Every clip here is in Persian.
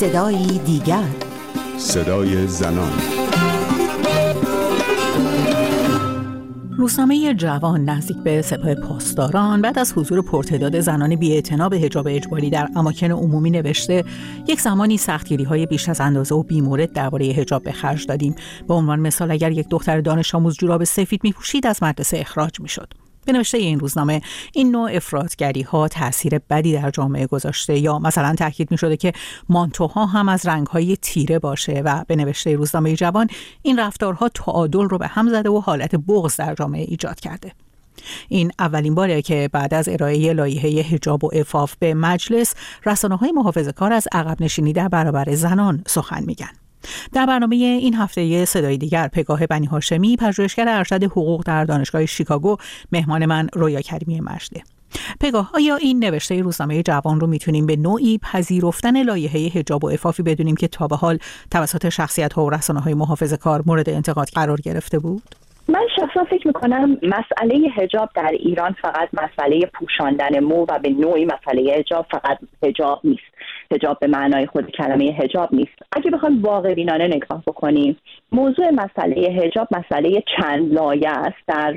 صدای دیگر. صدای زنان. روزنامه جوان نزدیک به سپاه پاسداران بعد از حضور پرتداد زنان بی به حجاب اجباری در اماکن عمومی نوشته یک زمانی سختگیری های بیش از اندازه و بیمورد درباره حجاب به خرج دادیم. به عنوان مثال اگر یک دختر دانش آموز جوراب سفید میپوشید از مدرسه اخراج می‌شد. به نوشته این روزنامه این نوع افرادگری ها تاثیر بدی در جامعه گذاشته یا مثلا تاکید می شده که مانتوها هم از رنگ های تیره باشه و به نوشته روزنامه جوان این رفتارها تعادل رو به هم زده و حالت بغض در جامعه ایجاد کرده این اولین باره که بعد از ارائه لایحه حجاب و افاف به مجلس رسانه های محافظه کار از عقب نشینی در برابر زنان سخن میگن. در برنامه این هفته صدای دیگر پگاه بنی هاشمی پژوهشگر ارشد حقوق در دانشگاه شیکاگو مهمان من رویا کریمی مجده پگاه آیا این نوشته روزنامه جوان رو می‌تونیم به نوعی پذیرفتن لایحه حجاب و افافی بدونیم که تا به حال توسط شخصیت ها و رسانه های محافظ کار مورد انتقاد قرار گرفته بود؟ من شخصا فکر می‌کنم مسئله هجاب در ایران فقط مسئله پوشاندن مو و به نوعی مسئله هجاب فقط هجاب نیست هجاب به معنای خود کلمه هجاب نیست. اگه بخوام واقع بینانه نگاه بکنیم موضوع مسئله هجاب مسئله چند لایه است در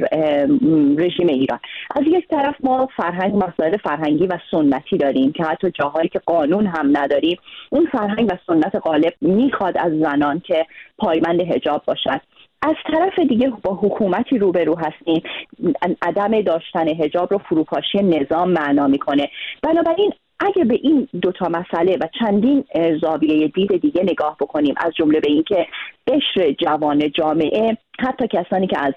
رژیم ایران. از یک طرف ما فرهنگ مسائل فرهنگی و سنتی داریم که حتی جاهایی که قانون هم نداریم اون فرهنگ و سنت غالب می‌خواد از زنان که پایمند هجاب باشد از طرف دیگه با حکومتی روبرو هستیم. عدم داشتن هجاب رو فروپاشی نظام معنا می‌کنه. بنابراین اگه به این دوتا مسئله و چندین زاویه دید دیگه نگاه بکنیم از جمله به اینکه قشر جوان جامعه حتی کسانی که از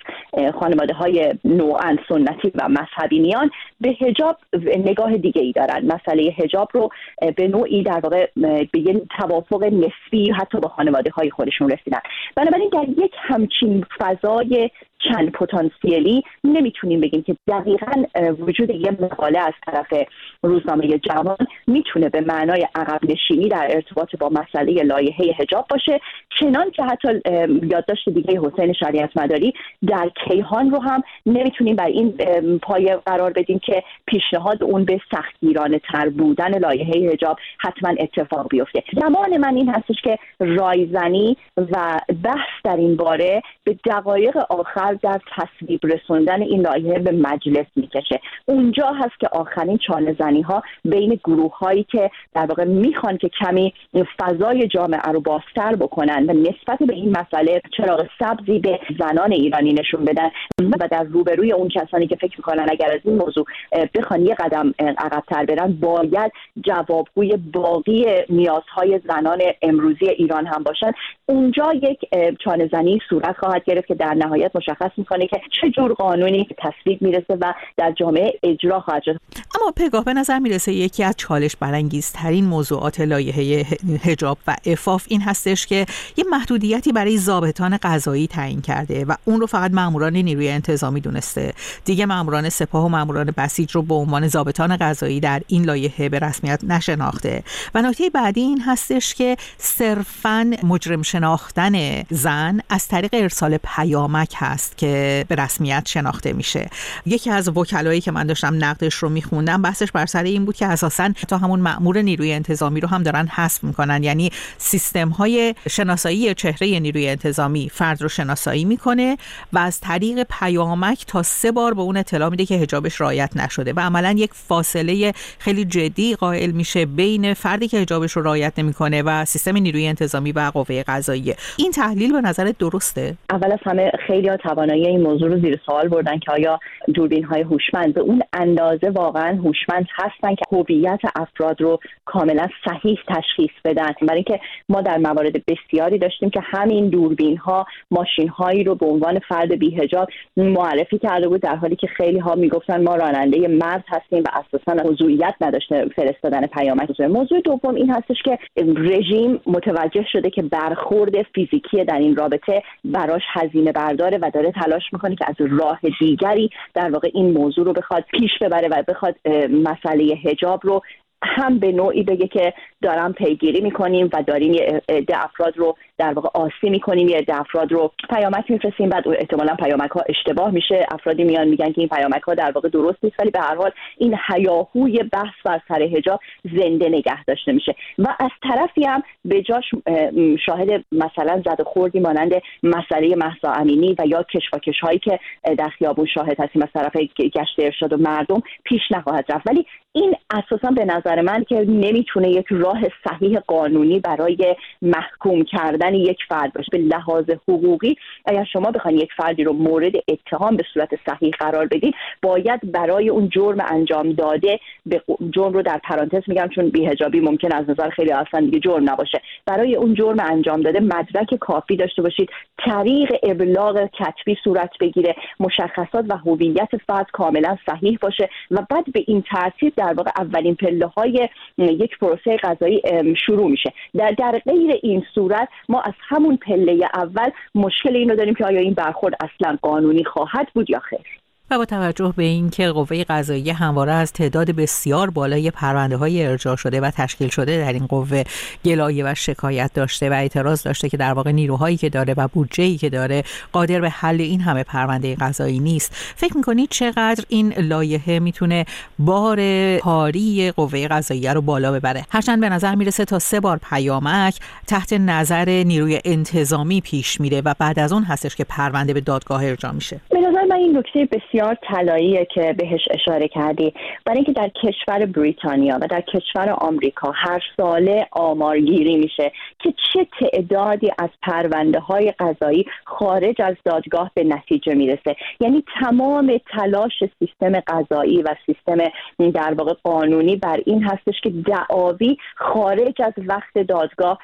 خانواده های نوعا سنتی و مذهبی میان به هجاب نگاه دیگه ای دارن. مسئله هجاب رو به نوعی در واقع به یه توافق نسبی حتی با خانواده های خودشون رسیدن. بنابراین در یک همچین فضای چند پتانسیلی نمی‌تونیم بگیم که دقیقا وجود یه مقاله از طرف روزنامه جوان می‌تونه به معنای عقب نشینی در ارتباط با مسئله لایحه هجاب باشه. چنان که حتی یادداشت دیگه حسین شریعت مداری در کیهان رو هم نمی‌تونیم بر این پایه قرار بدیم که پیشنهاد اون به سختگیرانه تر بودن لایحه هجاب حتما اتفاق بیفته. زمان من این هستش که رایزنی و بحث در این باره به دقایق آخر در تصویب رسوندن این لایحه به مجلس می‌کشه. اونجا هست که آخرین چانه زنی ها بین گروه هایی که در واقع می‌خوان که کمی فضای جامعه رو بازتر بکنن و نسبت به این مسئله چراغ سبزی به زنان ایرانی نشون بدن و در روبروی اون کسانی که فکر می‌کنن اگر از این موضوع بخوان یه قدم عقبتر برن باید جوابگوی باقی نیازهای زنان امروزی ایران هم باشن. اونجا یک چانه زنی صورت خواهد گرفت که در نهایت مشخص می‌کنه که چه جور قانونی تصویب می‌رسه و در جامعه اجرا خواهد شد. اما پگاه به نظر می‌رسه یکی از چالش برانگیزترین موضوعات لایحه حجاب و افاف این هستش که یه محدودیتی برای ضابطان قضایی تعیین کرده و اون رو فقط ماموران نیروی انتظامی دونسته. دیگه ماموران سپاه و ماموران بسیج رو به عنوان ضابطان قضایی در این لایحه به رسمیت نشناخته. و نکته بعدی این هستش که صرفا مجرم شناختن زن از طریق ارسال پیامک هست که به رسمیت شناخته میشه. یکی از وکلایی که من داشتم نقدش رو میخوندم بحثش بر سر این بود که اساسا تا همون مأمور نیروی انتظامی رو هم دارن حذف می‌کنن. یعنی سیستم های شناسایی چهره نیروی انتظامی فرد رو شناسایی می‌کنه و از پیامک تا سه بار به اون اطلاع میده که حجابش رعایت نشده و عملا یک فاصله خیلی جدی قائل میشه بین فردی که حجابش رو رعایت نمی‌کنه و سیستم نیروی انتظامی و قوه قضاییه. این تحلیل به نظر درسته؟ اول از همه خیلی توانایی این موضوع رو زیر سوال بردن که آیا دوربین های هوشمند به اون اندازه واقعا هوشمند هستن که هویت افراد رو کاملا صحیح تشخیص بدن. برای اینکه ما در موارد بسیاری داشتیم که همین دوربین ها ماشین هایی رو به عنوان فرد بیهجاب معرفی کرده بود در حالی که خیلی ها می‌گفتن ما راننده مرد هستیم و اساسا موضوعیت نداشته فرستادن پیامک. موضوع دوم این هستش که رژیم متوجه شده که برخورد فیزیکی در این رابطه براش هزینه برداره و داره تلاش می‌کنه که از راه دیگری در واقع این موضوع رو بخواد پیش ببره و بخواد مسئله هجاب رو هم به نوعی بگه که دارم پیگیری می‌کنیم و داریم یه عده افراد رو در واقع آسی می‌کنیم یه عده افراد رو پیامک میفرستیم بعد احتمالا پیامک ها اشتباه میشه. افرادی میان میگن که این پیامک ها در واقع درست نیست ولی به هر حال این حیاهوی بحث بر سر حجاب زنده نگه داشته میشه. و از طرفی هم به جاش شاهد مثلا زد خوردی مانند مسئله محسا امینی و یا کشواکش هایی که در خیابون شاهد هستیم از طرف گشت ارشاد و مردم پیش نخواهد رفت. ولی این اساسا به نظر من که نمی‌تونه یک راه صحیح قانونی برای محکوم کردن یک فرد باشه. به لحاظ حقوقی اگر شما بخواید یک فردی رو مورد اتهام به صورت صحیح قرار بدید باید برای اون جرم انجام داده به جرم رو در پرانتز میگم چون بیهجابی ممکن از نظر خیلی اصلا دیگه جرم نباشه. برای اون جرم انجام داده مدرک کافی داشته باشید طریق ابلاغ کتبی صورت بگیره مشخصات و هویت فرد کاملا صحیح باشه و بعد به این ترتیب در واقع اولین پله های یک پروسه قضایی شروع میشه. در در غیر این صورت ما از همون پله اول مشکل این داریم که آیا این برخورد اصلا قانونی خواهد بود یا خیر؟ و با توجه به اینکه قوه قضایی همواره از تعداد بسیار بالای پرونده های ارجاع شده و تشکیل شده در این قوه گلایه و شکایت داشته و اعتراض داشته که در واقع نیروهایی که داره و بودجه که داره قادر به حل این همه پرونده قضایی نیست. فکر می‌کنید چقدر این لایحه می‌تونه بار کاری قوه قضاییه رو بالا ببره؟ هرچند به نظر می‌رسه تا سه بار پیامک تحت نظر نیروی انتظامی پیش میره و بعد از اون هستش که پرونده به دادگاه ارجاع میشه. به نظر من این نکته بسیار طلاییه که بهش اشاره کردی. برای اینکه در کشور بریتانیا و در کشور آمریکا هر ساله آمارگیری میشه که چه تعدادی از پرونده های قضایی خارج از دادگاه به نتیجه می‌رسه. یعنی تمام تلاش سیستم قضایی و سیستم در واقع قانونی بر این هستش که دعاوی خارج از وقت دادگاه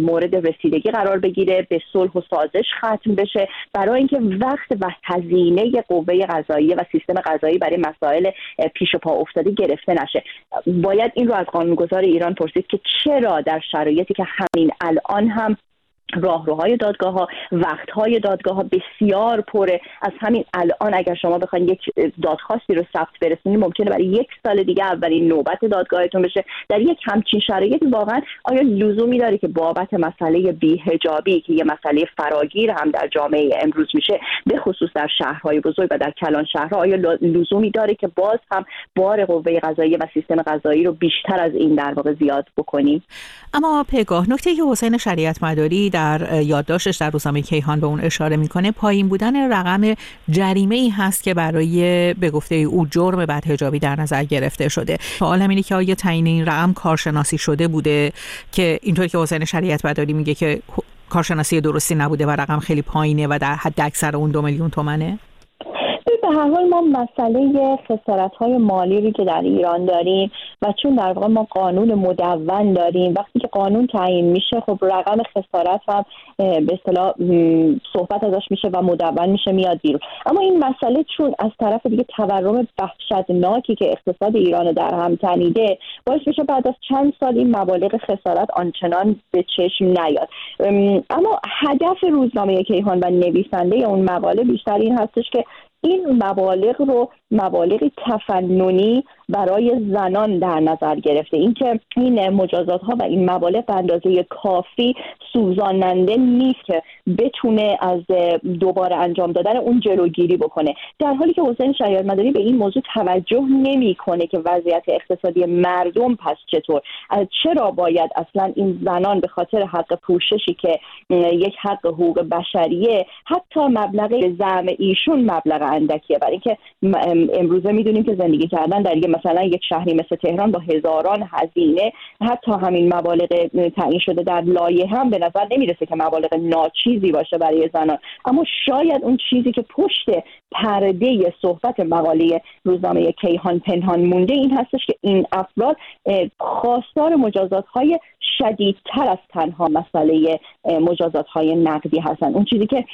مورد رسیدگی قرار بگیره به صلح و سازش ختم بشه. برای اینکه وقت و هزینه قوه قضایی و سیستم قضایی برای مسائل پیش و پا افتاده گرفته نشه. باید این رو از قانونگذار ایران پرسید که چرا در شرایطی که همین الان هم راهروهای دادگاه ها وقت های دادگاه ها بسیار پره. از همین الان اگر شما بخواید یک دادخواستی رو ثبت برسونید ممکنه برای یک سال دیگه اولین نوبت دادگاهتون بشه. در یک همچین شرایطی واقعا آیا لزومی داره که بابت مسئله بیهجابی که یه مسئله فراگیر هم در جامعه امروز میشه به خصوص در شهرهای بزرگ و در کلان شهرها آیا لزومی داره که باز هم بار قوه قضایی و سیستم قضایی رو بیشتر از این در واقع زیاد بکنیم؟ اما پگاه. نکته که حسین شریعت مداری یادداشتش در روزنامه کیهان به اون اشاره می‌کنه پایین بودن رقم جریمه ای هست که برای به گفته او جرم بدهجابی در نظر گرفته شده. سوال اینه که آیا تعیین این رقم کارشناسی شده بوده؟ که اینطور که حسین شریعت مداری میگه که کارشناسی درستی نبوده و رقم خیلی پایینه و در حد اکثر اون دو میلیون تومنه. هر حال ما مسئله خسارت های مالی رو که در ایران داریم و چون در واقع ما قانون مدون داریم وقتی که قانون تعیین میشه خب رقم خسارت هم به اصطلاح صحبت ازش میشه و مدون میشه میاد بیرون. اما این مسئله چون از طرف دیگه تورم وحشتناکی که اقتصاد ایران در هم تنیده باعث میشه بعد از چند سال این مبالغ خسارت آنچنان به چشم نیاد. اما هدف روزنامه کیهان و نویسنده اون مقاله بیشتر این هستش که این مبالغ رو مبالغ تفننی برای زنان در نظر گرفته. اینکه این مجازات ها و این مبالغ به اندازه کافی سوزاننده نیست که بتونه از دوباره انجام دادن اون جلوگیری بکنه. در حالی که حسین شاید مداری به این موضوع توجه نمی‌کنه که وضعیت اقتصادی مردم پس چطور. چرا باید اصلا این زنان به خاطر حق پوششی که یک حق حقوق بشریه حتی مبلغ زعم ایشون مبلغ اندکیه؟ برای اینکه امروزه می‌دونیم که زندگی کردن در یه مثلا یک شهری مثل تهران با هزاران هزینه حتی همین مبالغ تعیین شده در لایه هم به نظر نمی‌رسه که مبالغ ناچیزی باشه برای زنان. اما شاید اون چیزی که پشت پرده صحبت مقاله روزنامه کیهان پنهان مونده این هستش که این افراد خواستار مجازات های شدیدتر از تنها مسئله مجازات های نقدی هستن. اون چیزی که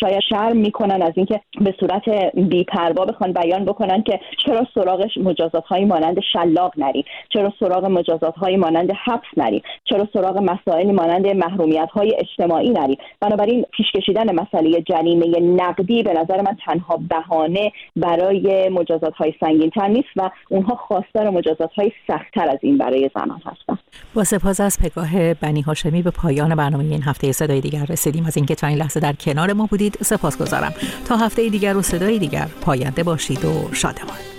شاید شرم می‌کنن از اینکه به صورت بیپروا بخوان بیان بکنن که چرا سراغ مجازات های مانند شلاق نریم؟ چرا سراغ مجازات های مانند حبس نریم؟ چرا سراغ مسائلی مانند محرومیت های اجتماعی نریم؟ بنابراین پیش کشیدن مسئله جریمه نقدی به نظر من تنها بهانه برای مجازات های سنگین تر نیست و اونها خواستار مجازات های سختتر از این برای زنان هستند با سپاس از پگاه بنی هاشمی به پایان برنامه این هفته صدای دیگر رسیدیم. از اینکه تا این لحظه در کنار ما بودید سپاس گذارم تا هفته دیگر و صدای دیگر پاینده باشید و شادمان.